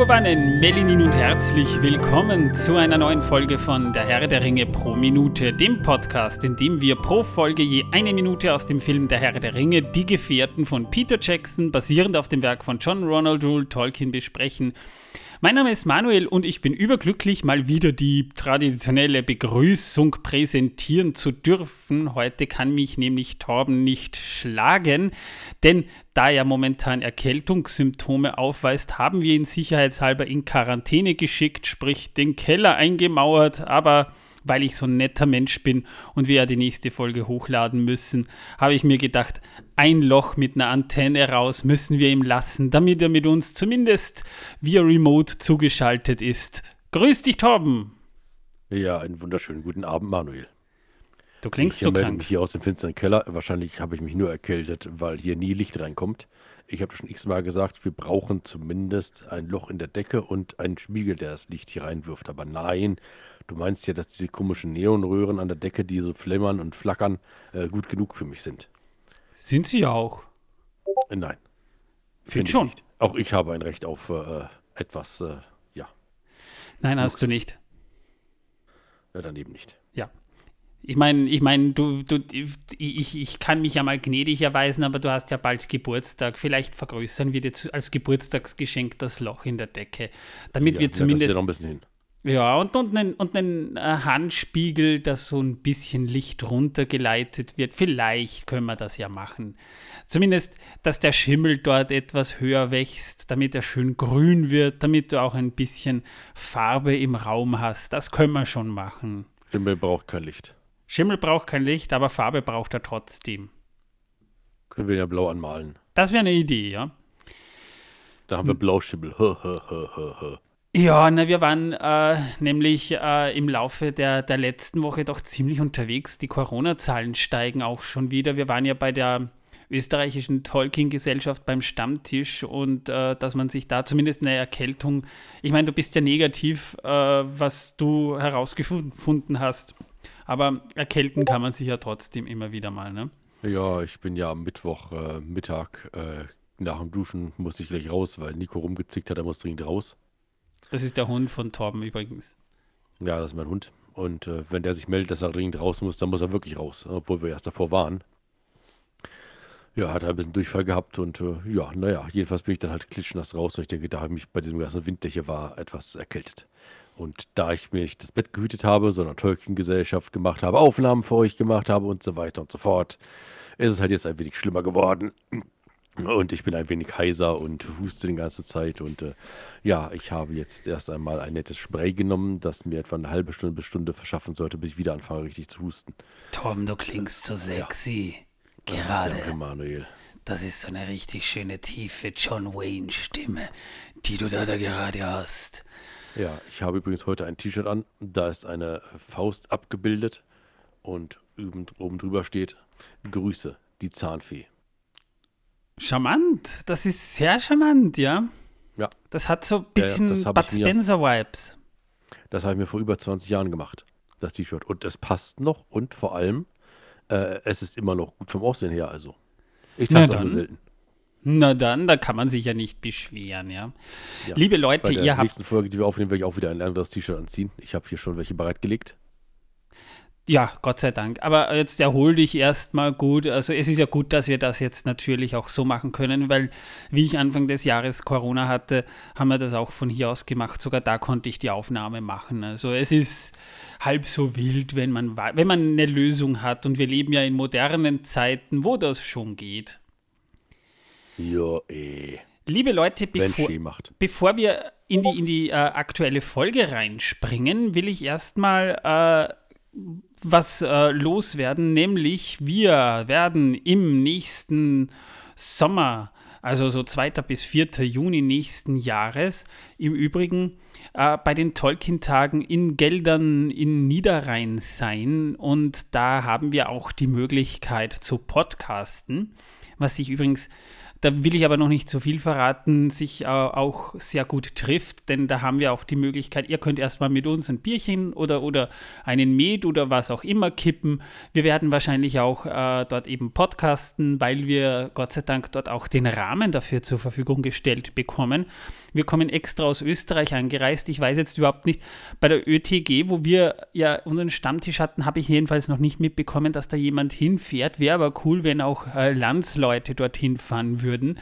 Megowannen, Melinin und herzlich willkommen zu einer neuen Folge von Der Herr der Ringe pro Minute, dem Podcast, in dem wir pro Folge je eine Minute aus dem Film Der Herr der Ringe, Die Gefährten von Peter Jackson, basierend auf dem Werk von John Ronald Rule Tolkien, besprechen. Mein Name ist Manuel und ich bin überglücklich, mal wieder die traditionelle Begrüßung präsentieren zu dürfen. Heute kann mich nämlich Torben nicht schlagen, denn da er momentan Erkältungssymptome aufweist, haben wir ihn sicherheitshalber in Quarantäne geschickt, sprich den Keller eingemauert, aber weil ich so ein netter Mensch bin und wir ja die nächste Folge hochladen müssen, habe ich mir gedacht, ein Loch mit einer Antenne raus müssen wir ihm lassen, damit er mit uns zumindest via Remote zugeschaltet ist. Grüß dich, Torben! Ja, einen wunderschönen guten Abend, Manuel. Du klingst ich so melde krank. mich hier aus dem finsteren Keller. Wahrscheinlich habe ich mich nur erkältet, weil hier nie Licht reinkommt. Ich habe schon x-mal gesagt, wir brauchen zumindest ein Loch in der Decke und einen Spiegel, der das Licht hier reinwirft. Aber nein, du meinst ja, dass diese komischen Neonröhren an der Decke, die so flimmern und flackern, äh, gut genug für mich sind. Sind sie ja auch. Äh, nein. Find finde ich schon. Nicht. Auch ich habe ein Recht auf äh, etwas, äh, ja, Nein, hast du Luxus. nicht. äh, daneben nicht. Ja. Ich meine, ich meine, du, du, ich, ich kann mich ja mal gnädig erweisen, aber du hast ja bald Geburtstag. Vielleicht vergrößern wir dir als Geburtstagsgeschenk das Loch in der Decke, damit ja, wir ja, zumindest ja noch ein bisschen hin. Ja, und, und einen, und einen äh, Handspiegel, dass so ein bisschen Licht runtergeleitet wird. Vielleicht können wir das ja machen. Zumindest, dass der Schimmel dort etwas höher wächst, damit er schön grün wird, damit du auch ein bisschen Farbe im Raum hast. Das können wir schon machen. Schimmel braucht kein Licht. Schimmel braucht kein Licht, aber Farbe braucht er trotzdem. Können wir ja blau anmalen. Das wäre eine Idee, ja. Da haben wir Blauschimmel. Ja, na, wir waren äh, nämlich äh, im Laufe der, der letzten Woche doch ziemlich unterwegs. Die Corona-Zahlen steigen auch schon wieder. Wir waren ja bei der österreichischen Tolkien-Gesellschaft beim Stammtisch und äh, dass man sich da zumindest eine Erkältung, ich meine, du bist ja negativ, äh, was du herausgefunden hast, aber erkälten kann man sich ja trotzdem immer wieder mal, ne? Ja, ich bin ja am Mittwoch äh, Mittag äh, nach dem Duschen musste ich gleich raus, weil Nico rumgezickt hat, er muss dringend raus. Das ist der Hund von Torben übrigens. Ja, das ist mein Hund. Und äh, wenn der sich meldet, dass er dringend raus muss, dann muss er wirklich raus, obwohl wir erst davor waren. Ja, hat er ein bisschen Durchfall gehabt und äh, ja, naja, jedenfalls bin ich dann halt klitschnass raus und ich denke, da habe ich mich bei diesem ganzen Wind, der hier war, etwas erkältet. Und da ich mir nicht das Bett gehütet habe, sondern Tolkien-Gesellschaft gemacht habe, Aufnahmen für euch gemacht habe und so weiter und so fort, ist es halt jetzt ein wenig schlimmer geworden. Und ich bin ein wenig heiser und huste die ganze Zeit. Und äh, ja, ich habe jetzt erst einmal ein nettes Spray genommen, das mir etwa eine halbe Stunde bis Stunde verschaffen sollte, bis ich wieder anfange, richtig zu husten. Torben, du klingst so sexy. Danke, Manuel. Das ist so eine richtig schöne, tiefe John Wayne-Stimme, die du da, da gerade hast. Ja, ich habe übrigens heute ein T-Shirt an. Da ist eine Faust abgebildet und oben drüber steht: Grüße, die Zahnfee. Charmant, das ist sehr charmant, ja. Ja, Das hat so ein ja, bisschen das hab Bud Spencer-Vibes. das habe ich mir vor über 20 Jahren gemacht, das T-Shirt. Und es passt noch und vor allem, äh, es ist immer noch gut vom Aussehen her. Also, ich nur dann. selten. Na dann, da kann man sich ja nicht beschweren, ja. Ja. Liebe Leute, der ihr habt. nächsten Folge, die wir aufnehmen, werde ich auch wieder ein anderes T-Shirt anziehen. Ich habe hier schon welche bereitgelegt. Ja, Gott sei Dank. Aber jetzt erhol dich erstmal gut. Also es ist ja gut, dass wir das jetzt natürlich auch so machen können, weil wie ich Anfang des Jahres Corona hatte, haben wir das auch von hier aus gemacht. Sogar da konnte ich die Aufnahme machen. Also es ist halb so wild, wenn man, wenn man eine Lösung hat. Und wir leben ja in modernen Zeiten, wo das schon geht. Ja, eh. Liebe Leute, bevor. Bevor wir in die, in die äh, aktuelle Folge reinspringen, will ich erstmal äh, was äh, loswerden, nämlich wir werden im nächsten Sommer, also so 2. bis 4. Juni nächsten Jahres, im Übrigen äh, bei den Tolkien-Tagen in Geldern in Niederrhein sein und da haben wir auch die Möglichkeit zu podcasten, was sich übrigens da will ich aber noch nicht so viel verraten, sich äh, auch sehr gut trifft, denn da haben wir auch die Möglichkeit, ihr könnt erstmal mit uns ein Bierchen oder, oder einen Met oder was auch immer kippen. Wir werden wahrscheinlich auch äh, dort eben podcasten, weil wir Gott sei Dank dort auch den Rahmen dafür zur Verfügung gestellt bekommen. Wir kommen extra aus Österreich angereist. Ich weiß jetzt überhaupt nicht, bei der ÖTG, wo wir ja unseren Stammtisch hatten, habe ich jedenfalls noch nicht mitbekommen, dass da jemand hinfährt. Wäre aber cool, wenn auch äh, Landsleute dorthin fahren würden würden.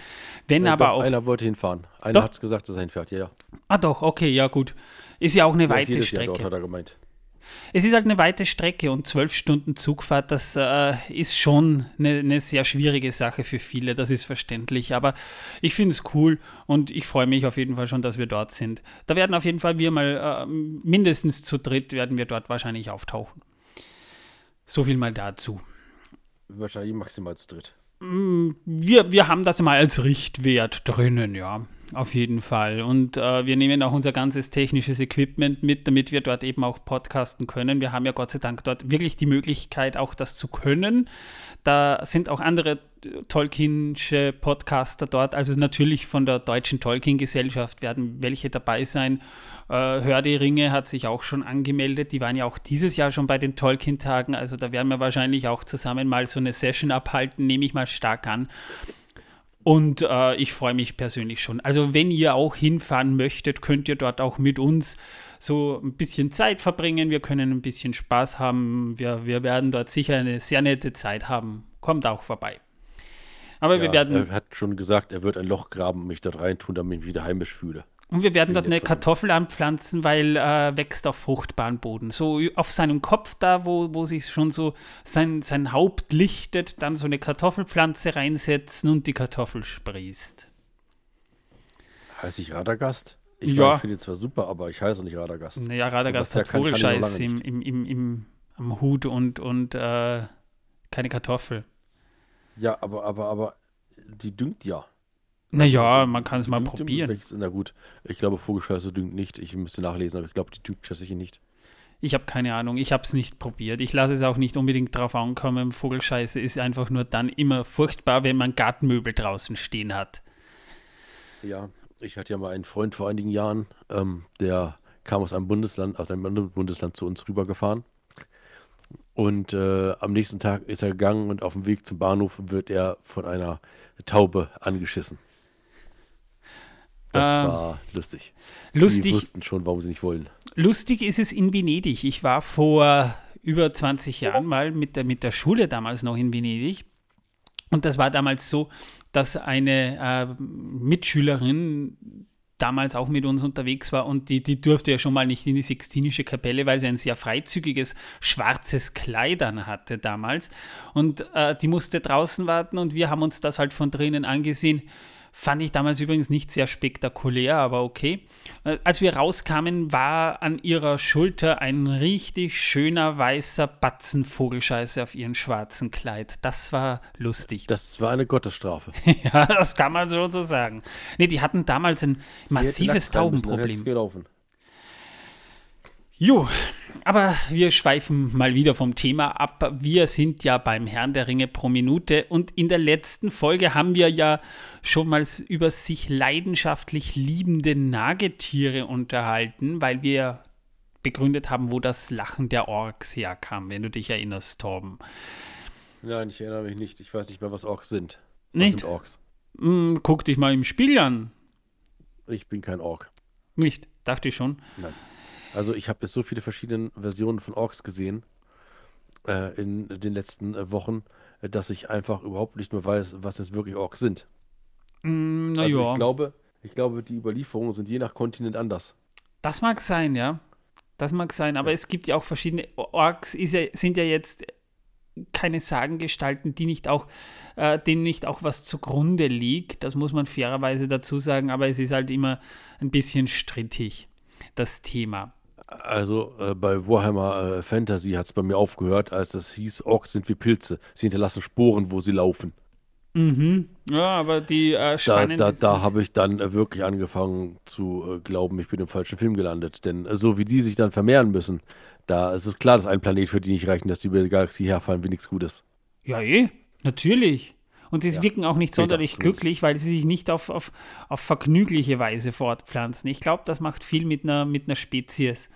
Wenn ja, aber doch, auch. Einer wollte hinfahren. Einer hat gesagt, dass er hinfährt, ja, ja. Ah, doch, okay, ja, gut. Ist ja auch eine weite jedes Strecke. Jahr dort, hat er gemeint. Es ist halt eine weite Strecke und zwölf Stunden Zugfahrt, das äh, ist schon eine, eine, sehr schwierige Sache für viele, das ist verständlich. Aber ich finde es cool und ich freue mich auf jeden Fall schon, dass wir dort sind. Da werden auf jeden Fall wir mal äh, mindestens zu dritt werden wir dort wahrscheinlich auftauchen. So viel mal dazu. Wahrscheinlich maximal zu dritt. Mm, wir, wir haben das mal als Richtwert drinnen, ja. Auf jeden Fall. Und äh, wir nehmen auch unser ganzes technisches Equipment mit, damit wir dort eben auch podcasten können. Wir haben ja Gott sei Dank dort wirklich die Möglichkeit, auch das zu können. Da sind auch andere Tolkiensche Podcaster dort. Also natürlich von der Deutschen Tolkien-Gesellschaft werden welche dabei sein. Äh, Hör die Ringe hat sich auch schon angemeldet. Die waren ja auch dieses Jahr schon bei den Tolkien-Tagen. Also da werden wir wahrscheinlich auch zusammen mal so eine Session abhalten, nehme ich mal stark an. Und äh, ich freue mich persönlich schon. Also wenn ihr auch hinfahren möchtet, könnt ihr dort auch mit uns so ein bisschen Zeit verbringen. Wir können ein bisschen Spaß haben. Wir, wir werden dort sicher eine sehr nette Zeit haben. Kommt auch vorbei. Aber ja, wir werden. Er hat schon gesagt, er wird ein Loch graben und mich dort reintun, damit ich mich wieder heimisch fühle. Und wir werden dort eine Kartoffel anpflanzen, weil äh, wächst auf fruchtbaren Boden. So auf seinem Kopf da, wo, wo sich schon so sein, sein Haupt lichtet, dann so eine Kartoffelpflanze reinsetzen und die Kartoffel sprießt. Heiße ich Radagast? Ich ja. finde ihn zwar super, aber ich heiße nicht Radagast. Naja, Radagast hat Vogelscheiß im, im, im, im, am Hut und, und äh, keine Kartoffel. Ja, aber, aber, aber die düngt ja. Naja, man kann es mal probieren. Welches, na gut, ich glaube, Vogelscheiße düngt nicht. Ich müsste nachlesen, aber ich glaube, die düngt tatsächlich nicht. Ich habe keine Ahnung, ich habe es nicht probiert. Ich lasse es auch nicht unbedingt drauf ankommen. Vogelscheiße ist einfach nur dann immer furchtbar, wenn man Gartenmöbel draußen stehen hat. Ja, ich hatte ja mal einen Freund vor einigen Jahren, ähm, der kam aus einem Bundesland, aus einem anderen Bundesland zu uns rübergefahren. Und äh, am nächsten Tag ist er gegangen und auf dem Weg zum Bahnhof wird er von einer Taube angeschissen. Das ähm, war lustig. Lustig. Die wussten schon, warum sie nicht wollen. Lustig ist es in Venedig. Ich war vor über 20 Jahren mal mit der, mit der Schule damals noch in Venedig. Und das war damals so, dass eine äh, Mitschülerin damals auch mit uns unterwegs war und die, die durfte ja schon mal nicht in die Sixtinische Kapelle, weil sie ein sehr freizügiges schwarzes Kleid an hatte damals. Und äh, die musste draußen warten und wir haben uns das halt von drinnen angesehen. Fand ich damals übrigens nicht sehr spektakulär, aber okay. Äh, als wir rauskamen, war an ihrer Schulter ein richtig schöner weißer Batzen Vogelscheiße auf ihrem schwarzen Kleid. Das war lustig. Das war eine Gottesstrafe. ja, das kann man so sagen. Nee, die hatten damals ein massives Taubenproblem. Jo, aber wir schweifen mal wieder vom Thema ab. Wir sind ja beim Herrn der Ringe pro Minute und in der letzten Folge haben wir ja schon mal über sich leidenschaftlich liebende Nagetiere unterhalten, weil wir begründet haben, wo das Lachen der Orks herkam, wenn du dich erinnerst, Torben. Nein, ich erinnere mich nicht. Ich weiß nicht mehr, was Orks sind. Was nicht? sind Orks? Mm, guck dich mal im Spiel an. Ich bin kein Ork. Nicht? Dachte ich schon. Nein. Also ich habe jetzt so viele verschiedene Versionen von Orks gesehen äh, in den letzten äh, Wochen, äh, dass ich einfach überhaupt nicht mehr weiß, was jetzt wirklich Orks sind. Mm, na also ja. ich glaube, ich glaube, die Überlieferungen sind je nach Kontinent anders. Das mag sein, ja. Das mag sein, aber ja. es gibt ja auch verschiedene Orks, ja, sind ja jetzt keine Sagengestalten, die nicht auch, äh, denen nicht auch was zugrunde liegt. Das muss man fairerweise dazu sagen, aber es ist halt immer ein bisschen strittig, das Thema. Also äh, bei Warhammer äh, Fantasy hat es bei mir aufgehört, als es hieß, Orks sind wie Pilze. Sie hinterlassen Sporen, wo sie laufen. Mhm. Ja, aber die äh, Da, da, da habe ich dann äh, wirklich angefangen zu äh, glauben, ich bin im falschen Film gelandet. Denn äh, so wie die sich dann vermehren müssen, da ist es klar, dass ein Planet für die nicht reichen, dass sie über die Galaxie herfallen wie nichts Gutes. Ja, eh, natürlich. Und sie Ja, wirken auch nicht sonderlich zumindest. glücklich, weil sie sich nicht auf, auf, auf vergnügliche Weise fortpflanzen. Ich glaube, das macht viel mit einer, mit einer Spezies.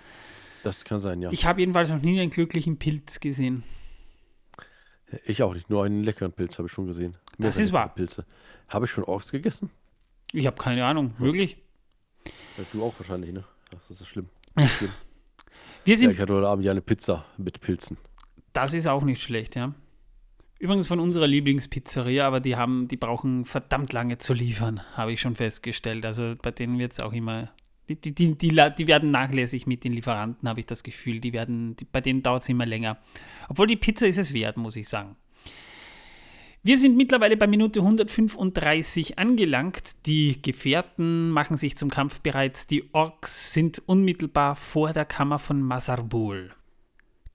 Das kann sein, ja. Ich, Ich habe jedenfalls noch nie einen glücklichen Pilz gesehen. auch nicht, nur einen leckeren Pilz habe ich schon gesehen. Das Mehrere ist wahr. Pilze. Habe ich schon Orks gegessen? Ich habe keine Ahnung. Möglich? Ja, du auch wahrscheinlich, ne? Ach, das ist schlimm. Wir Ja, sind ich hatte heute Abend ja eine Pizza mit Pilzen. Das ist auch nicht schlecht, ja. Übrigens von unserer Lieblingspizzeria, aber die haben, die brauchen verdammt lange zu liefern, habe ich schon festgestellt. Also bei denen wird es auch immer. Die, die, die, die, die werden nachlässig mit den Lieferanten, habe ich das Gefühl. Die werden, die, bei denen dauert es immer länger. Obwohl die Pizza ist es wert, muss ich sagen. Wir sind mittlerweile bei Minute 135 angelangt. Die Gefährten machen sich zum Kampf bereit. Die Orks sind unmittelbar vor der Kammer von Masarbul.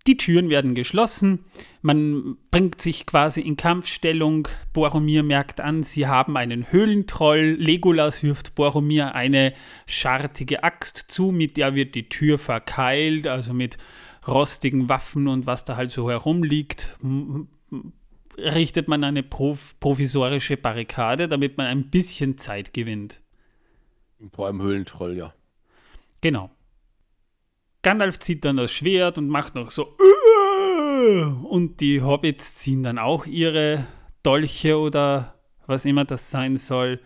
Die Türen werden geschlossen, man bringt sich quasi in Kampfstellung. Boromir merkt an, sie haben einen Höhlentroll. Legolas wirft Boromir eine schartige Axt zu, mit der wird die Tür verkeilt, also mit rostigen Waffen und was da halt so herumliegt. Richtet man eine prov provisorische Barrikade, damit man ein bisschen Zeit gewinnt. Vor allem Höhlentroll, ja. Genau. Gandalf zieht dann das Schwert und macht noch so. Und die Hobbits ziehen dann auch ihre Dolche oder was immer das sein soll.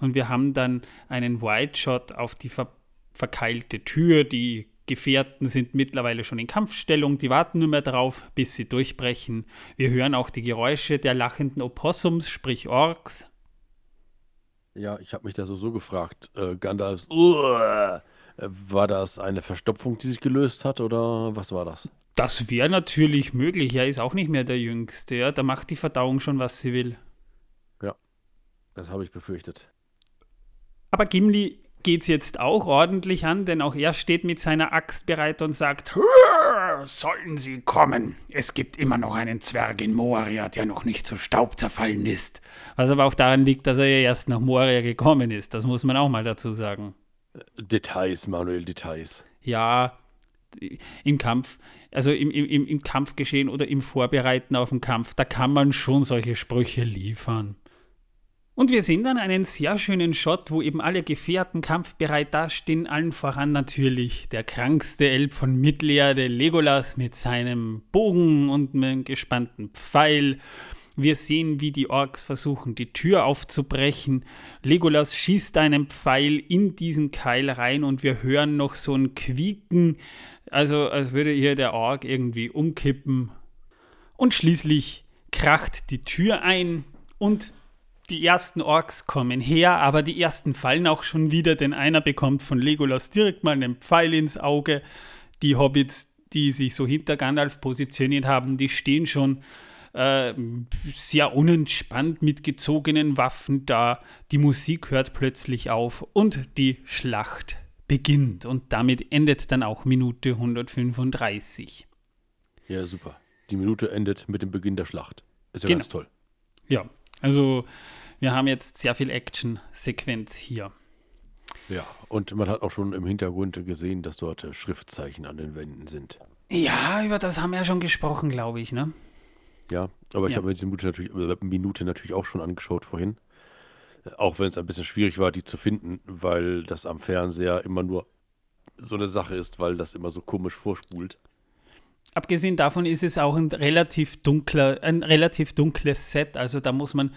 Und wir haben dann einen Wide Shot auf die ver verkeilte Tür. Die Gefährten sind mittlerweile schon in Kampfstellung. Die warten nur mehr drauf, bis sie durchbrechen. Wir hören auch die Geräusche der lachenden Opossums, sprich Orks. Ja, ich habe mich da so, so gefragt. Äh, Gandalfs, "Uah!" War das eine Verstopfung, die sich gelöst hat oder was war das? Das wäre natürlich möglich. Er ist auch nicht mehr der Jüngste. Ja? Da macht die Verdauung schon, was sie will. Das habe ich befürchtet. Aber Gimli geht's jetzt auch ordentlich an, denn auch er steht mit seiner Axt bereit und sagt: Sollen Sie kommen? Es gibt immer noch einen Zwerg in Moria, der noch nicht zu Staub zerfallen ist. Was aber auch daran liegt, dass er ja erst nach Moria gekommen ist. Das muss man auch mal dazu sagen. Details, Manuel, Details. Ja, im Kampf, also im, im, im Kampfgeschehen oder im Vorbereiten auf den Kampf, da kann man schon solche Sprüche liefern. Und wir sehen dann einen sehr schönen Shot, wo eben alle Gefährten kampfbereit dastehen, allen voran natürlich der krankste Elb von Mittelerde, Legolas mit seinem Bogen und einem gespannten Pfeil. Wir sehen, wie die Orks versuchen, die Tür aufzubrechen. Legolas schießt einen Pfeil in diesen Keil rein und wir hören noch so ein Quieken, also als würde hier der Ork irgendwie umkippen. Und schließlich kracht die Tür ein und die ersten Orks kommen her, aber die ersten fallen auch schon wieder, denn einer bekommt von Legolas direkt mal einen Pfeil ins Auge. Die Hobbits, die sich so hinter Gandalf positioniert haben, die stehen schon äh, sehr unentspannt mit gezogenen Waffen da. Die Musik hört plötzlich auf und die Schlacht beginnt. Und damit endet dann auch Minute 135. Ja, super. Die Minute endet mit dem Beginn der Schlacht. Ist ja Genau. ganz toll. Ja, also wir haben jetzt sehr viel Action-Sequenz hier. Ja, und man hat auch schon im Hintergrund gesehen, dass dort Schriftzeichen an den Wänden sind. Ja, über das haben wir ja schon gesprochen, glaube ich, ne? Ja, aber ich Ja. habe mir diese Minute natürlich, äh, Minute natürlich auch schon angeschaut vorhin. Äh, Auch wenn es ein bisschen schwierig war, die zu finden, weil das am Fernseher immer nur so eine Sache ist, weil das immer so komisch vorspult. Abgesehen davon ist es auch ein relativ dunkler, ein relativ dunkles Set, also da muss man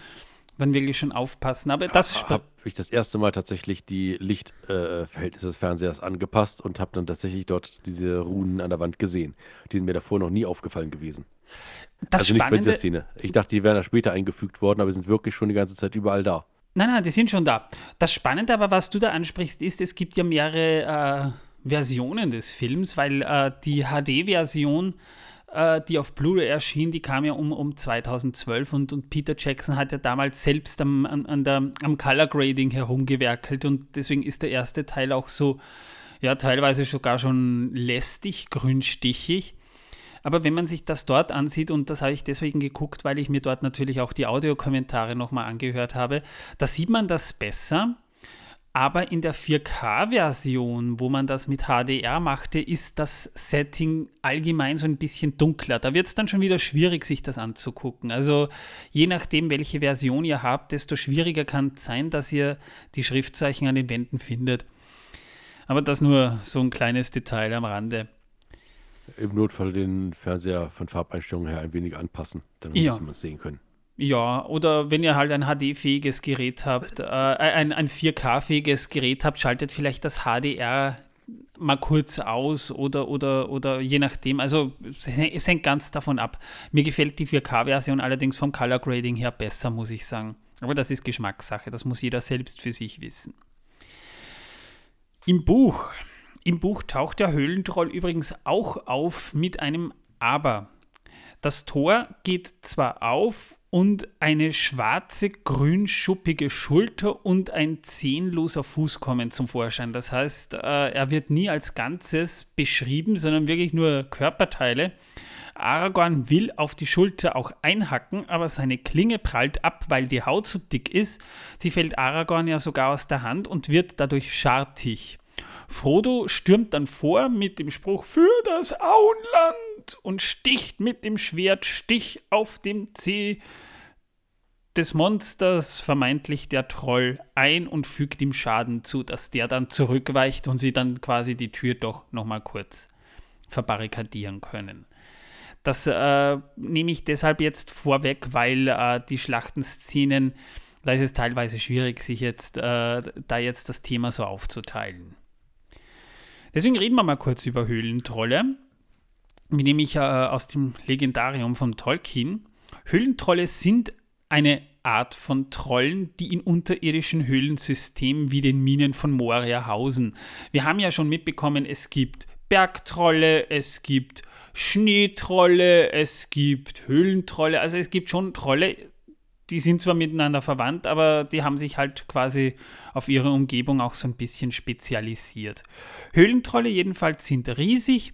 dann wirklich schon aufpassen. Aber das habe ich das erste Mal tatsächlich die Lichtverhältnisse des Fernsehers angepasst und habe dann tatsächlich dort diese Runen an der Wand gesehen. Die sind mir davor noch nie aufgefallen gewesen. das also nicht bei dieser Szene. Ich dachte, die wären da später eingefügt worden, aber sie sind wirklich schon die ganze Zeit überall da. Nein, nein, die sind schon da. Das Spannende aber, was du da ansprichst, ist, es gibt ja mehrere äh, Versionen des Films, weil äh, die HD-Version, äh, die auf Blu-ray erschien, die kam ja um, um 2012 und, und Peter Jackson hat ja damals selbst am, an, an der, am Color Grading herumgewerkelt und deswegen ist der erste Teil auch so, ja, teilweise sogar schon lästig, grünstichig. Aber wenn man sich das dort ansieht, und das habe ich deswegen geguckt, weil ich mir dort natürlich auch die Audiokommentare nochmal angehört habe, da sieht man das besser. Aber in der 4K-Version, wo man das mit HDR machte, ist das Setting allgemein so ein bisschen dunkler. Da wird es dann schon wieder schwierig, sich das anzugucken. Also je nachdem, welche Version ihr habt, desto schwieriger kann es sein, dass ihr die Schriftzeichen an den Wänden findet. Aber das nur so ein kleines Detail am Rande. Im Notfall den Fernseher von Farbeinstellungen her ein wenig anpassen, damit Ja. wir es sehen können. Ja, oder wenn ihr halt ein HD-fähiges Gerät habt, äh, ein, ein 4K-fähiges Gerät habt, schaltet vielleicht das HDR mal kurz aus oder, oder, oder je nachdem. Also es hängt ganz davon ab. Mir gefällt die 4K-Version allerdings vom Color Grading her besser, muss ich sagen. Aber das ist Geschmackssache, das muss jeder selbst für sich wissen. Im Buch, im Buch taucht der Höhlentroll übrigens auch auf mit einem Aber. Das Tor geht zwar auf und eine schwarze, grünschuppige Schulter und ein zehenloser Fuß kommen zum Vorschein. Das heißt, äh, er wird nie als Ganzes beschrieben, sondern wirklich nur Körperteile. Aragorn will auf die Schulter auch einhacken, aber seine Klinge prallt ab, weil die Haut so dick ist. Sie fällt Aragorn ja sogar aus der Hand und wird dadurch schartig. Frodo stürmt dann vor mit dem Spruch für das Auenland und sticht mit dem Schwert Stich auf dem Zeh des Monsters, vermeintlich der Troll, ein und fügt ihm Schaden zu, dass der dann zurückweicht und sie dann quasi die Tür doch nochmal kurz verbarrikadieren können. Das äh, nehme ich deshalb jetzt vorweg, weil äh, die Schlachtenszenen, da ist es teilweise schwierig, sich jetzt äh, da jetzt das Thema so aufzuteilen. Deswegen reden wir mal kurz über Höhlentrolle, nämlich äh, aus dem Legendarium von Tolkien. Höhlentrolle sind eine Art von Trollen, die in unterirdischen Höhlensystemen wie den Minen von Moria hausen. Wir haben ja schon mitbekommen, es gibt Bergtrolle, es gibt Schneetrolle, es gibt Höhlentrolle, also es gibt schon Trolle, die sind zwar miteinander verwandt, aber die haben sich halt quasi auf ihre Umgebung auch so ein bisschen spezialisiert. Höhlentrolle jedenfalls sind riesig,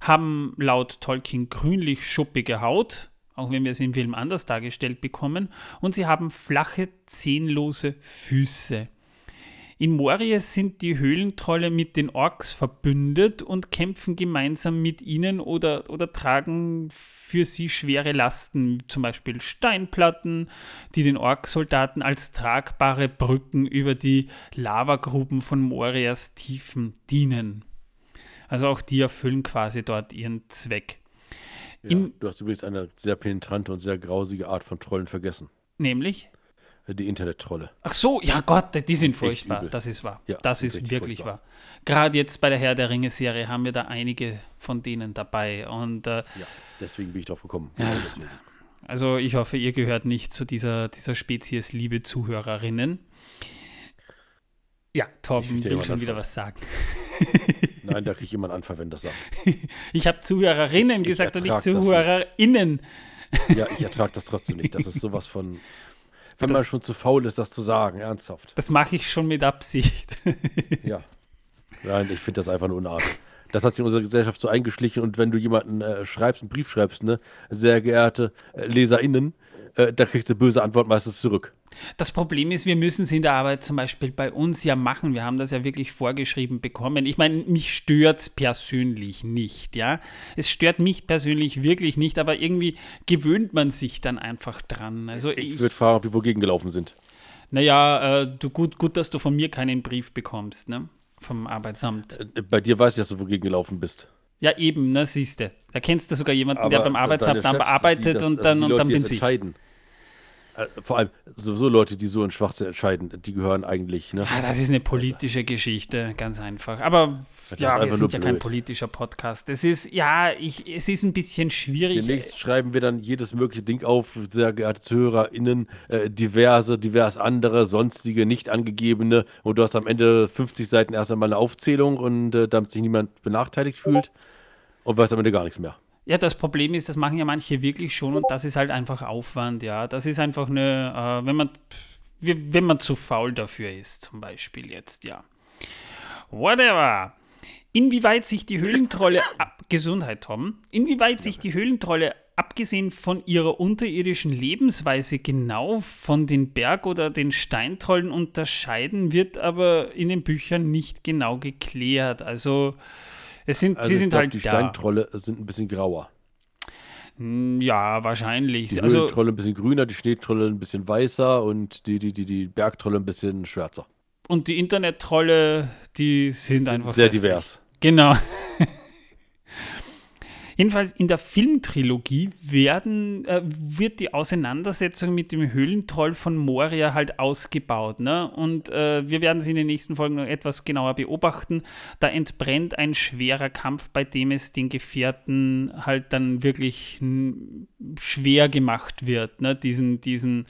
haben laut Tolkien grünlich-schuppige Haut, auch wenn wir es im Film anders dargestellt bekommen, und sie haben flache, zehnlose Füße. In Moria sind die Höhlentrolle mit den Orks verbündet und kämpfen gemeinsam mit ihnen oder, oder tragen für sie schwere Lasten, zum Beispiel Steinplatten, die den Orksoldaten als tragbare Brücken über die Lavagruben von Morias Tiefen dienen. Also auch die erfüllen quasi dort ihren Zweck. Ja, In- du hast übrigens eine sehr penetrante und sehr grausige Art von Trollen vergessen. Nämlich Die Internettrolle. Ach so, ja Gott, die sind furchtbar. Das ist wahr. Ja, das ist wirklich furchtbar. wahr. Gerade jetzt bei der Herr der Ringe-Serie haben wir da einige von denen dabei. Und äh, Ja, deswegen bin ich drauf gekommen. Deswegen. also ich hoffe, ihr gehört nicht zu dieser, dieser Spezies, liebe Zuhörerinnen. Ja, Torben will schon wieder was sagen. Nein, da kriege ich jemand Anfall, wenn das sagt. Ich habe Zuhörerinnen Ich gesagt und nicht ZuhörerInnen. Ja, ich ertrage das trotzdem nicht. Das ist sowas von. Wenn Das- man schon zu faul ist, das zu sagen, ernsthaft. Das mache ich schon mit Absicht. Ja. Nein, ich finde das einfach nur unartig. Das hat sich in unserer Gesellschaft so eingeschlichen und wenn du jemanden äh, schreibst, einen Brief schreibst, ne, sehr geehrte äh, LeserInnen, äh, da kriegst du böse Antwort meistens zurück. Das Problem ist, wir müssen es in der Arbeit zum Beispiel bei uns ja machen. Wir haben das ja wirklich vorgeschrieben bekommen. Ich meine, mich stört es persönlich nicht, ja. Es stört mich persönlich wirklich nicht, aber irgendwie gewöhnt man sich dann einfach dran. Also Ich ich, würde fragen, ob die wogegen gelaufen sind. naja, äh, du, gut, gut, dass du von mir keinen Brief bekommst, ne? Vom Arbeitsamt. Äh, Bei dir weiß ich, dass du wogegen gelaufen bist. Ja, eben, ne, siehst du. Da kennst du sogar jemanden, der Aber beim de- Arbeitsamt deine dann Chefs, bearbeitet das- und also dann, die und Leute, dann bin ich. Äh, Vor allem sowieso Leute, die so in Schwachsinn entscheiden, die gehören eigentlich, ne? Ah, das ist eine politische Geschichte, ganz einfach. Aber ist ja, wir sind ja kein politischer Podcast. Es ist, ja, ich, es ist ein bisschen schwierig. Demnächst schreiben wir dann jedes mögliche Ding auf, sehr geehrte ZuhörerInnen, äh, diverse, divers andere, sonstige, nicht angegebene. Und du hast am Ende 50 Seiten erst einmal eine Aufzählung und äh, damit sich niemand benachteiligt fühlt und weiß am Ende gar nichts mehr. Ja, das Problem ist, das machen ja manche wirklich schon und das ist halt einfach Aufwand, ja. Das ist einfach eine, äh, wenn man, wenn man zu faul dafür ist, zum Beispiel jetzt, ja. Whatever. Inwieweit sich die Höhlentrolle ab Gesundheit, Tom, inwieweit sich die Höhlentrolle abgesehen von ihrer unterirdischen Lebensweise genau von den Berg- oder den Steintrollen unterscheiden, wird aber in den Büchern nicht genau geklärt. Also es sind, Also sie sind glaub, halt die da. Steintrolle sind ein bisschen grauer. Hm, Ja, wahrscheinlich. Die also Höhlentrolle ein bisschen grüner, die Schneetrolle ein bisschen weißer und die, die, die, die Bergtrolle ein bisschen schwärzer. und die Internettrolle, die sind einfach Sehr hässlich. divers. Genau. Jedenfalls in der Filmtrilogie werden, äh, wird die Auseinandersetzung mit dem Höhlentroll von Moria halt ausgebaut. Ne? Und äh, wir werden sie in den nächsten Folgen noch etwas genauer beobachten. Da entbrennt ein schwerer Kampf, bei dem es den Gefährten halt dann wirklich schwer gemacht wird, ne? diesen, diesen,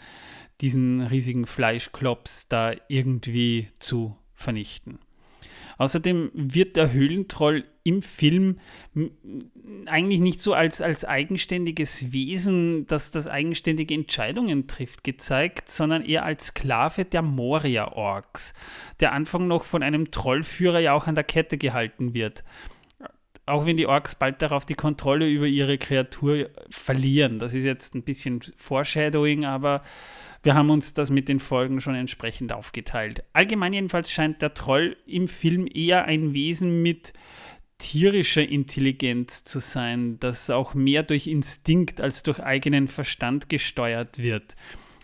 diesen riesigen Fleischklops da irgendwie zu vernichten. Außerdem wird der Höhlentroll im Film eigentlich nicht so als, als eigenständiges Wesen, das das eigenständige Entscheidungen trifft, gezeigt, sondern eher als Sklave der Moria-Orks, der Anfang noch von einem Trollführer ja auch an der Kette gehalten wird. Auch wenn die Orks bald darauf die Kontrolle über ihre Kreatur verlieren. Das ist jetzt ein bisschen Foreshadowing, aber wir haben uns das mit den Folgen schon entsprechend aufgeteilt. Allgemein jedenfalls scheint der Troll im Film eher ein Wesen mit tierischer Intelligenz zu sein, das auch mehr durch Instinkt als durch eigenen Verstand gesteuert wird.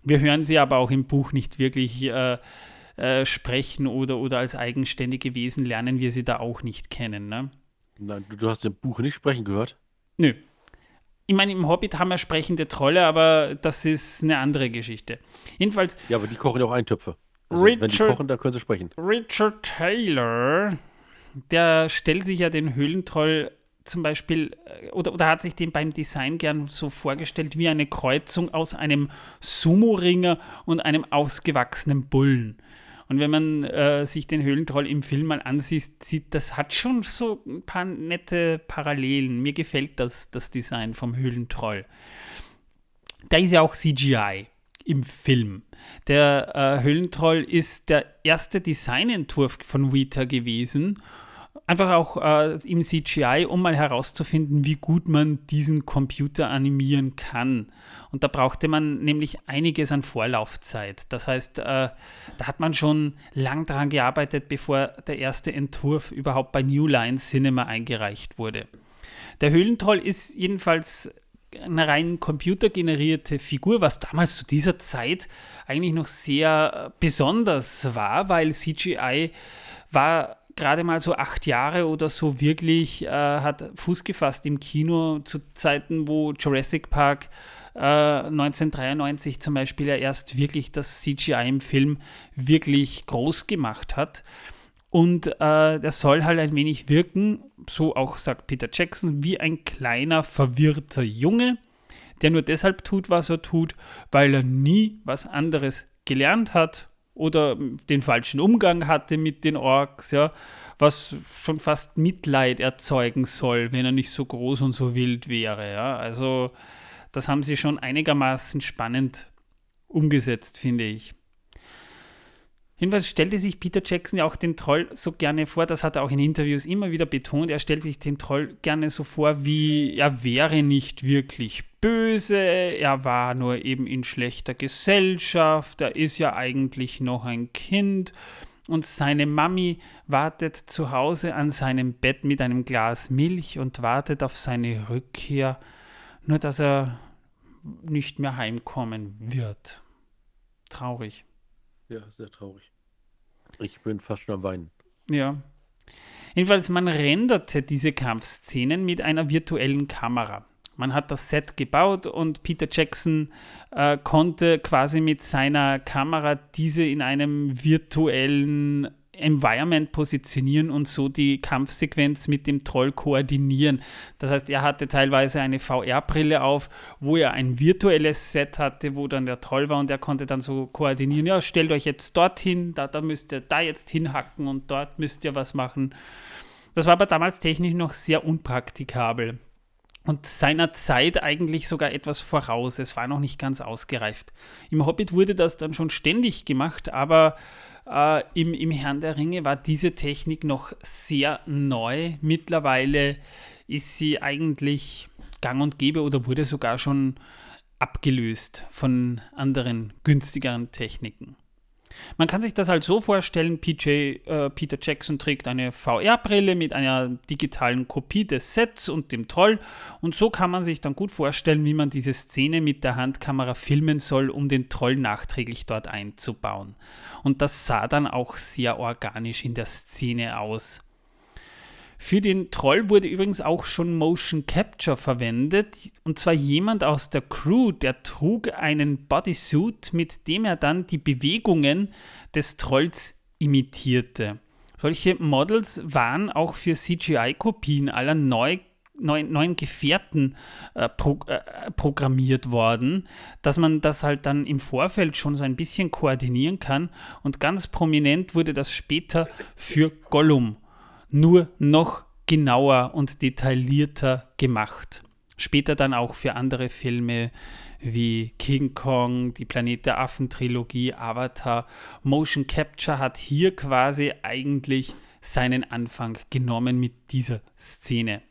Wir hören sie aber auch im Buch nicht wirklich äh, äh, sprechen oder, oder als eigenständige Wesen lernen wir sie da auch nicht kennen. Ne? Nein, du, du hast im Buch nicht sprechen gehört. Nö. Ich meine, im Hobbit haben wir sprechende Trolle, aber das ist eine andere Geschichte. Jedenfalls, Ja, aber die kochen ja auch Eintöpfe. Also, wenn die Richard- kochen, dann können sie sprechen. Richard Taylor, der stellt sich ja den Höhlentroll zum Beispiel, äh, oder, oder hat sich den beim Design gern so vorgestellt wie eine Kreuzung aus einem Sumo-Ringer und einem ausgewachsenen Bullen. Und wenn man äh, sich den Höhlentroll im Film mal ansieht, sieht, das hat schon so ein paar nette Parallelen. Mir gefällt das, das Design vom Höhlentroll. Da ist ja auch CGI im Film. Der äh, Höhlentroll ist der erste Designentwurf von Weta gewesen. Einfach auch äh, im CGI, um mal herauszufinden, wie gut man diesen Computer animieren kann. Und da brauchte man nämlich einiges an Vorlaufzeit. Das heißt, äh, da hat man schon lang daran gearbeitet, bevor der erste Entwurf überhaupt bei New Line Cinema eingereicht wurde. Der Höhlentroll ist jedenfalls eine rein computergenerierte Figur, was damals zu dieser Zeit eigentlich noch sehr äh, besonders war, weil CGI war gerade mal so acht Jahre oder so wirklich, äh, hat Fuß gefasst im Kino zu Zeiten, wo Jurassic Park äh, 1993 zum Beispiel ja erst wirklich das CGI im Film wirklich groß gemacht hat. Und äh, der soll halt ein wenig wirken, so auch sagt Peter Jackson, wie ein kleiner, verwirrter Junge, der nur deshalb tut, was er tut, weil er nie was anderes gelernt hat oder den falschen Umgang hatte mit den Orks, ja, was schon fast Mitleid erzeugen soll, wenn er nicht so groß und so wild wäre. Ja. Also das haben sie schon einigermaßen spannend umgesetzt, finde ich. Jedenfalls stellte sich Peter Jackson ja auch den Troll so gerne vor, das hat er auch in Interviews immer wieder betont, er stellt sich den Troll gerne so vor, wie er wäre nicht wirklich böse, er war nur eben in schlechter Gesellschaft, er ist ja eigentlich noch ein Kind und seine Mami wartet zu Hause an seinem Bett mit einem Glas Milch und wartet auf seine Rückkehr, nur dass er nicht mehr heimkommen wird. Traurig. Ja, sehr traurig. Ich bin fast schon am Weinen. Ja. Jedenfalls, man renderte diese Kampfszenen mit einer virtuellen Kamera. Man hat das Set gebaut und Peter Jackson äh, konnte quasi mit seiner Kamera diese in einem virtuellen Environment positionieren und so die Kampfsequenz mit dem Troll koordinieren. Das heißt, er hatte teilweise eine VR-Brille auf, wo er ein virtuelles Set hatte, wo dann der Troll war und er konnte dann so koordinieren, ja, stellt euch jetzt dorthin, da, da müsst ihr da jetzt hinhacken und dort müsst ihr was machen. Das war aber damals technisch noch sehr unpraktikabel und seiner Zeit eigentlich sogar etwas voraus. Es war noch nicht ganz ausgereift. Im Hobbit wurde das dann schon ständig gemacht, aber äh, im, im Herrn der Ringe war diese Technik noch sehr neu. Mittlerweile ist sie eigentlich gang und gäbe oder wurde sogar schon abgelöst von anderen günstigeren Techniken. Man kann sich das halt so vorstellen, PJ, äh, Peter Jackson trägt eine VR-Brille mit einer digitalen Kopie des Sets und dem Troll und so kann man sich dann gut vorstellen, wie man diese Szene mit der Handkamera filmen soll, um den Troll nachträglich dort einzubauen. Und das sah dann auch sehr organisch in der Szene aus. Für den Troll wurde übrigens auch schon Motion Capture verwendet. Und zwar jemand aus der Crew, der trug einen Bodysuit, mit dem er dann die Bewegungen des Trolls imitierte. Solche Models waren auch für CGI-Kopien aller neu, neuen, neuen Gefährten äh, pro, äh, programmiert worden, dass man das halt dann im Vorfeld schon so ein bisschen koordinieren kann. Und ganz prominent wurde das später für Gollum nur noch genauer und detaillierter gemacht. Später dann auch für andere Filme wie King Kong, die Planet der Affen Trilogie, Avatar. Motion Capture hat hier quasi eigentlich seinen Anfang genommen mit dieser Szene.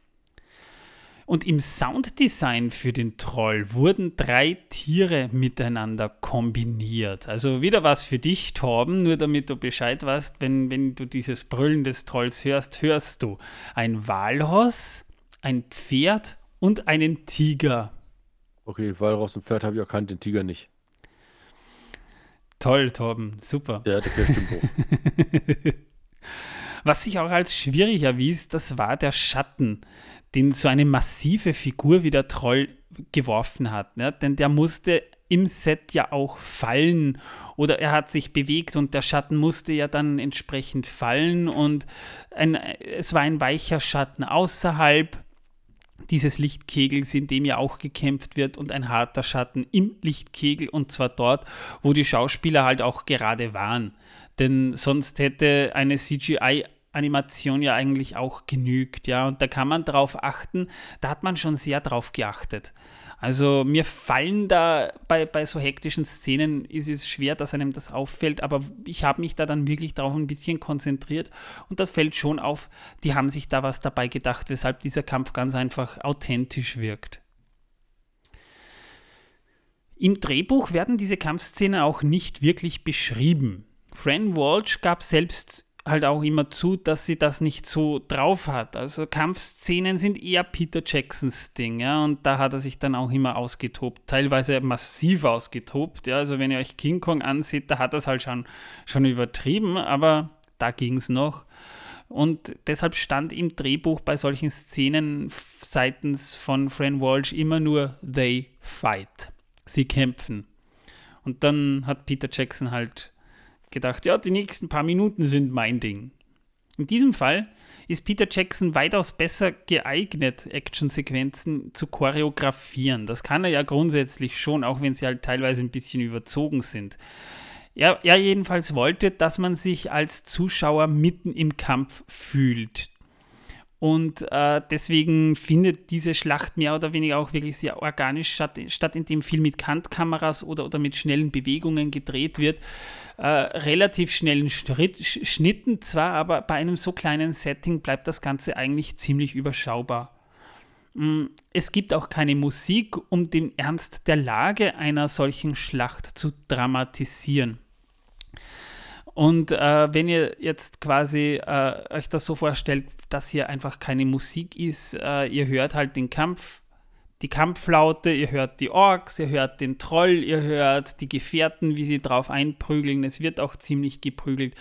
Und im Sounddesign für den Troll wurden drei Tiere miteinander kombiniert. Also wieder was für dich, Torben, nur damit du Bescheid weißt, wenn, wenn du dieses Brüllen des Trolls hörst, hörst du ein Walross, ein Pferd und einen Tiger. Okay, Walross und Pferd habe ich erkannt, den Tiger nicht. Toll, Torben, super. Ja, der hoch. Was sich auch als schwierig erwies, das war der Schatten den so eine massive Figur wie der Troll geworfen hat. Ne? Denn der musste im Set ja auch fallen oder er hat sich bewegt und der Schatten musste ja dann entsprechend fallen und ein, es war ein weicher Schatten außerhalb dieses Lichtkegels, in dem ja auch gekämpft wird und ein harter Schatten im Lichtkegel und zwar dort, wo die Schauspieler halt auch gerade waren. Denn sonst hätte eine CGI Animation ja eigentlich auch genügt, ja, und da kann man drauf achten, da hat man schon sehr drauf geachtet. Also mir fallen da bei, bei so hektischen Szenen ist es schwer, dass einem das auffällt, aber ich habe mich da dann wirklich darauf ein bisschen konzentriert und da fällt schon auf, die haben sich da was dabei gedacht, weshalb dieser Kampf ganz einfach authentisch wirkt. Im Drehbuch werden diese Kampfszenen auch nicht wirklich beschrieben. Fran Walsh gab selbst halt auch immer zu, dass sie das nicht so drauf hat. Also Kampfszenen sind eher Peter Jacksons Ding, ja, und da hat er sich dann auch immer ausgetobt, teilweise massiv ausgetobt, ja, also wenn ihr euch King Kong ansieht, da hat er es halt schon, schon übertrieben, aber da ging es noch. Und deshalb stand im Drehbuch bei solchen Szenen seitens von Fran Walsh immer nur They fight. Sie kämpfen. Und dann hat Peter Jackson halt gedacht, ja, die nächsten paar Minuten sind mein Ding. In diesem Fall ist Peter Jackson weitaus besser geeignet, Actionsequenzen zu choreografieren. Das kann er ja grundsätzlich schon, auch wenn sie halt teilweise ein bisschen überzogen sind. Er, er jedenfalls wollte, dass man sich als Zuschauer mitten im Kampf fühlt. Und äh, deswegen findet diese Schlacht mehr oder weniger auch wirklich sehr organisch statt, statt indem viel mit Kantkameras oder, oder mit schnellen Bewegungen gedreht wird. Äh, relativ schnellen Schritt, Schnitten zwar, aber bei einem so kleinen Setting bleibt das Ganze eigentlich ziemlich überschaubar. Mm, es gibt auch keine Musik, um den Ernst der Lage einer solchen Schlacht zu dramatisieren. Und äh, wenn ihr jetzt quasi äh, euch das so vorstellt, dass hier einfach keine Musik ist, äh, ihr hört halt den Kampf, die Kampflaute, ihr hört die Orks, ihr hört den Troll, ihr hört die Gefährten, wie sie drauf einprügeln. Es wird auch ziemlich geprügelt.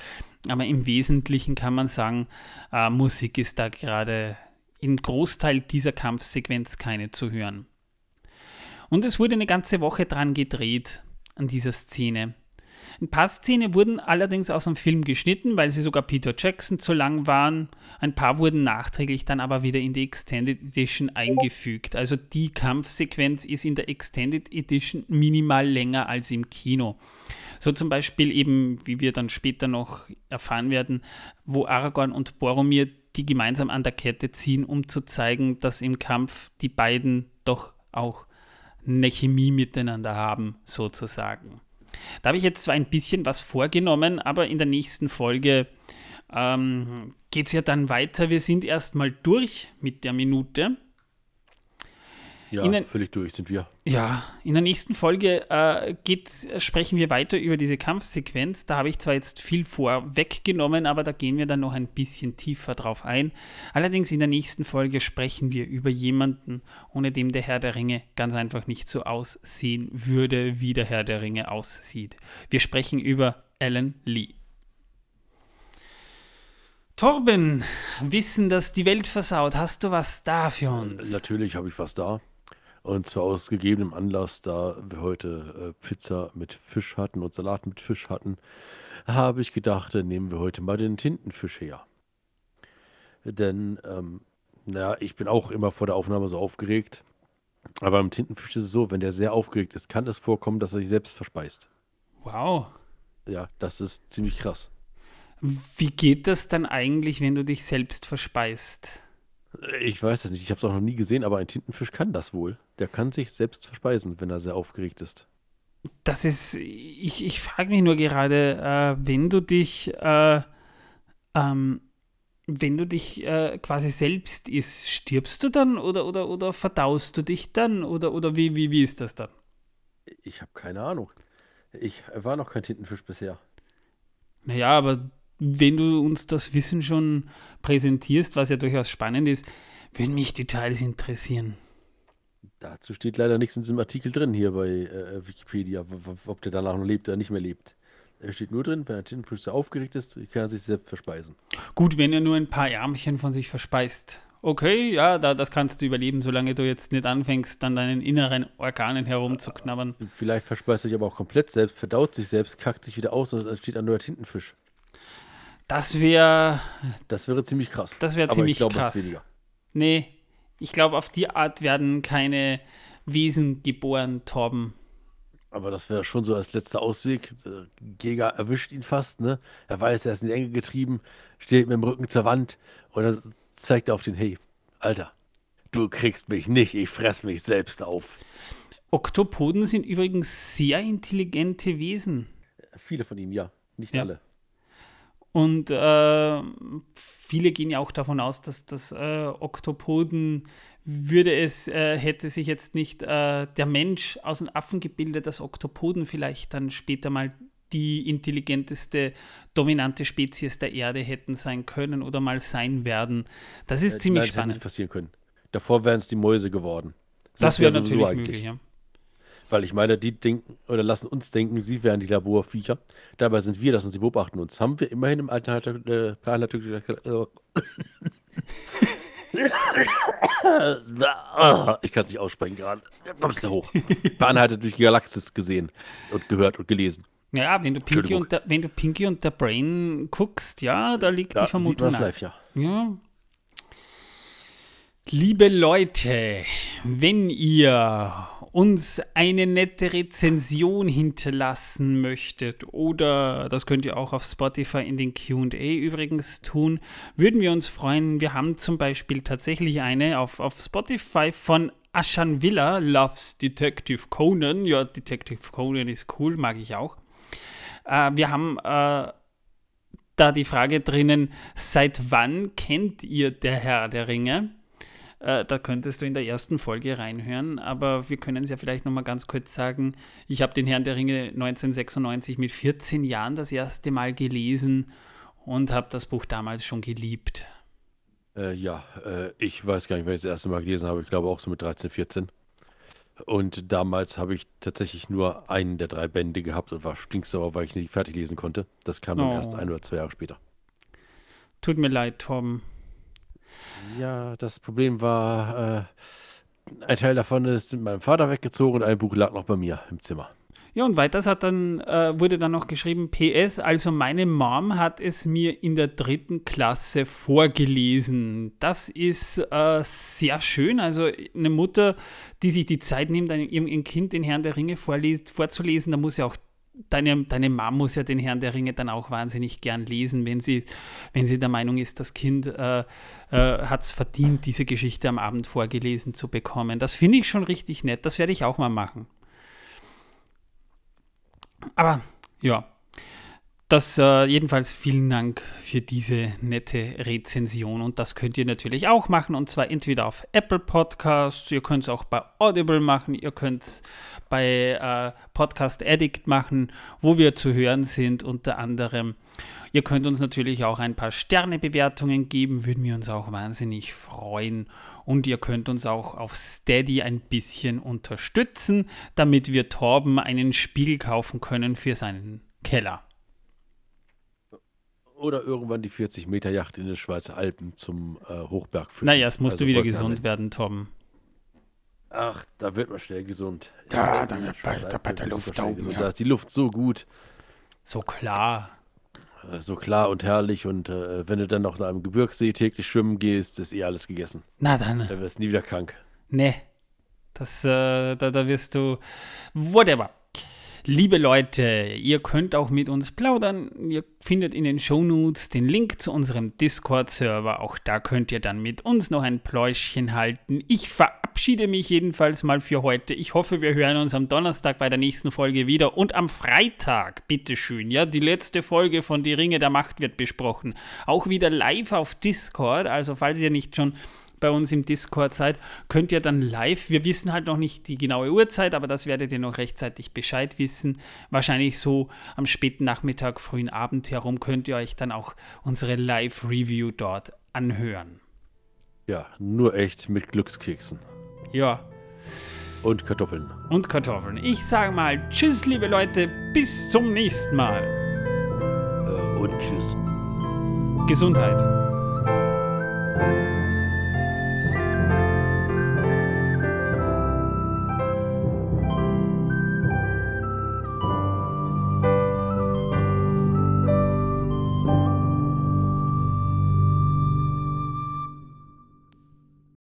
Aber im Wesentlichen kann man sagen, äh, Musik ist da gerade im Großteil dieser Kampfsequenz keine zu hören. Und es wurde eine ganze Woche dran gedreht an dieser Szene. Ein paar Szenen wurden allerdings aus dem Film geschnitten, weil sie sogar Peter Jackson zu lang waren. Ein paar wurden nachträglich dann aber wieder in die Extended Edition eingefügt. Also die Kampfsequenz ist in der Extended Edition minimal länger als im Kino. So zum Beispiel eben, wie wir dann später noch erfahren werden, wo Aragorn und Boromir die gemeinsam an der Kette ziehen, um zu zeigen, dass im Kampf die beiden doch auch eine Chemie miteinander haben, sozusagen. Da habe ich jetzt zwar ein bisschen was vorgenommen, aber in der nächsten Folge ähm, geht es ja dann weiter. Wir sind erstmal durch mit der Minute. Ja, In der- völlig durch sind wir. Ja, in der nächsten Folge äh, geht, sprechen wir weiter über diese Kampfsequenz. Da habe ich zwar jetzt viel vorweggenommen, aber da gehen wir dann noch ein bisschen tiefer drauf ein. Allerdings in der nächsten Folge sprechen wir über jemanden, ohne dem der Herr der Ringe ganz einfach nicht so aussehen würde, wie der Herr der Ringe aussieht. Wir sprechen über Alan Lee. Torben, Wissen, das die Welt versaut, hast du was da für uns? Natürlich habe ich was da. Und zwar aus gegebenem Anlass, da wir heute äh, Pizza mit Fisch hatten und Salat mit Fisch hatten, habe ich gedacht, dann nehmen wir heute mal den Tintenfisch her. Denn, ähm, naja, ich bin auch immer vor der Aufnahme so aufgeregt. Aber beim Tintenfisch ist es so, wenn der sehr aufgeregt ist, kann es vorkommen, dass er sich selbst verspeist. Wow. Ja, das ist ziemlich krass. Wie geht das dann eigentlich, wenn du dich selbst verspeist? Ich weiß es nicht, ich habe es auch noch nie gesehen, aber ein Tintenfisch kann das wohl. Der kann sich selbst verspeisen, wenn er sehr aufgeregt ist. Das ist, ich, ich frage mich nur gerade, äh, wenn du dich, äh, ähm, wenn du dich äh, quasi selbst isst, stirbst du dann oder, oder, oder verdaust du dich dann oder, oder wie, wie, wie ist das dann? Ich habe keine Ahnung. Ich war noch kein Tintenfisch bisher. Naja, aber wenn du uns das Wissen schon präsentierst, was ja durchaus spannend ist, würden mich Details interessieren. Dazu steht leider nichts in diesem Artikel drin hier bei äh, Wikipedia, ob der danach noch lebt oder nicht mehr lebt. Er steht nur drin, wenn ein Tintenfisch aufgeregt ist, kann er sich selbst verspeisen. Gut, wenn er nur ein paar Ärmchen von sich verspeist. Okay, ja, da, das kannst du überleben, solange du jetzt nicht anfängst, an deinen inneren Organen herumzuknabbern. Vielleicht verspeist er sich aber auch komplett selbst, verdaut sich selbst, kackt sich wieder aus und dann steht ein neuer Tintenfisch. Das wäre, Das wäre ziemlich krass. das wäre ziemlich ich glaube, krass. weniger. Nee, ich glaube, auf die Art werden keine Wesen geboren, Torben. Aber das wäre schon so als letzter Ausweg. Der Jäger erwischt ihn fast, ne? Er weiß, er ist in die Enge getrieben, steht mit dem Rücken zur Wand und dann zeigt er auf den, hey, Alter, du kriegst mich nicht, ich fress mich selbst auf. Oktopoden sind übrigens sehr intelligente Wesen. Viele von ihnen, ja. Nicht Ja. alle. Und äh, viele gehen ja auch davon aus, dass das äh, Oktopoden würde es, äh, hätte sich jetzt nicht äh, der Mensch aus dem Affen gebildet, dass Oktopoden vielleicht dann später mal die intelligenteste, dominante Spezies der Erde hätten sein können oder mal sein werden. Das ist Äh, ziemlich nein, das hätte spannend. nicht passieren können. Davor wären es die Mäuse geworden. Das wär wäre sowieso natürlich möglich, ja. Weil ich meine, die denken oder lassen uns denken, sie wären die Laborviecher. Dabei sind wir das und sie beobachten uns. Haben wir immerhin im Alternativ, äh, Alternativ, ich kann es nicht aussprechen gerade. Kommst du hoch. Beanhaltet durch die Galaxis gesehen und gehört und gelesen. Ja, wenn du Pinky und der, wenn du Pinky und der Brain guckst, ja, da liegt Da die sieht Vermutung nahe. live, ja. Ja. Liebe Leute, wenn ihr uns eine nette Rezension hinterlassen möchtet oder das könnt ihr auch auf Spotify in den QA übrigens tun, würden wir uns freuen. Wir haben zum Beispiel tatsächlich eine auf, auf Spotify von Ashan Villa, Loves Detective Conan. Ja, Detective Conan ist cool, mag ich auch. Äh, wir haben äh, da die Frage drinnen, seit wann kennt ihr der Herr der Ringe? Äh, da könntest du in der ersten Folge reinhören, aber wir können es ja vielleicht nochmal ganz kurz sagen. Ich habe den Herrn der Ringe 1996 mit 14 Jahren das erste Mal gelesen und habe das Buch damals schon geliebt. Äh, ja, äh, ich weiß gar nicht, wann ich das erste Mal gelesen habe. Ich glaube auch so mit 13, 14. Und damals habe ich tatsächlich nur einen der drei Bände gehabt und war stinksauer, weil ich nicht fertig lesen konnte. Das kam dann Oh. erst ein oder zwei Jahre später. Tut mir leid, Torben. Ja, das Problem war, äh, ein Teil davon ist mit meinem Vater weggezogen und ein Buch lag noch bei mir im Zimmer. Ja, und weiters hat dann, äh, wurde dann noch geschrieben, PS, also meine Mom hat es mir in der dritten Klasse vorgelesen. Das ist äh, sehr schön. Also eine Mutter, die sich die Zeit nimmt, einem, ihrem Kind den Herrn der Ringe vorliest, vorzulesen, da muss ja auch Deine, deine Mom muss ja den Herrn der Ringe dann auch wahnsinnig gern lesen, wenn sie, wenn sie der Meinung ist, das Kind äh, äh, hat es verdient, diese Geschichte am Abend vorgelesen zu bekommen. Das finde ich schon richtig nett. Das werde ich auch mal machen. Aber ja, Das äh, jedenfalls vielen Dank für diese nette Rezension und das könnt ihr natürlich auch machen und zwar entweder auf Apple Podcasts, ihr könnt es auch bei Audible machen, ihr könnt es bei äh, Podcast Addict machen, wo wir zu hören sind unter anderem. Ihr könnt uns natürlich auch ein paar Sternebewertungen geben, würden wir uns auch wahnsinnig freuen und ihr könnt uns auch auf Steady ein bisschen unterstützen, damit wir Torben einen Spiegel kaufen können für seinen Keller. Oder irgendwann die 40 Meter Yacht in den Schweizer Alpen zum äh, Hochbergfischen. Naja, es musst Also du wieder gesund werden, Tom. Ach, da wird man schnell gesund. Ja, in da wird bei- da bei der Luft schnell oben, ja. Da ist die Luft so gut, So klar. äh, so klar und herrlich. Und äh, wenn du dann noch in einem Gebirgssee täglich schwimmen gehst, ist eh alles gegessen. Na dann. Dann wirst du nie wieder krank. Ne, das, äh, da, da wirst du. Whatever. Liebe Leute, ihr könnt auch mit uns plaudern. Ihr findet in den Shownotes den Link zu unserem Discord-Server. Auch da könnt ihr dann mit uns noch ein Pläuschchen halten. Ich verabschiede mich jedenfalls mal für heute. Ich hoffe, wir hören uns am Donnerstag bei der nächsten Folge wieder. Und am Freitag, bitteschön, ja, die letzte Folge von Die Ringe der Macht wird besprochen. Auch wieder live auf Discord. Also, falls ihr nicht schon bei uns im Discord seid, könnt ihr dann live, wir wissen halt noch nicht die genaue Uhrzeit, aber das werdet ihr noch rechtzeitig Bescheid wissen. Wahrscheinlich so am späten Nachmittag, frühen Abend herum könnt ihr euch dann auch unsere Live-Review dort anhören. Ja, nur echt mit Glückskeksen. Ja, Und Kartoffeln. und Kartoffeln. Ich sage mal Tschüss, liebe Leute, bis zum nächsten Mal. Äh, und tschüss. Gesundheit.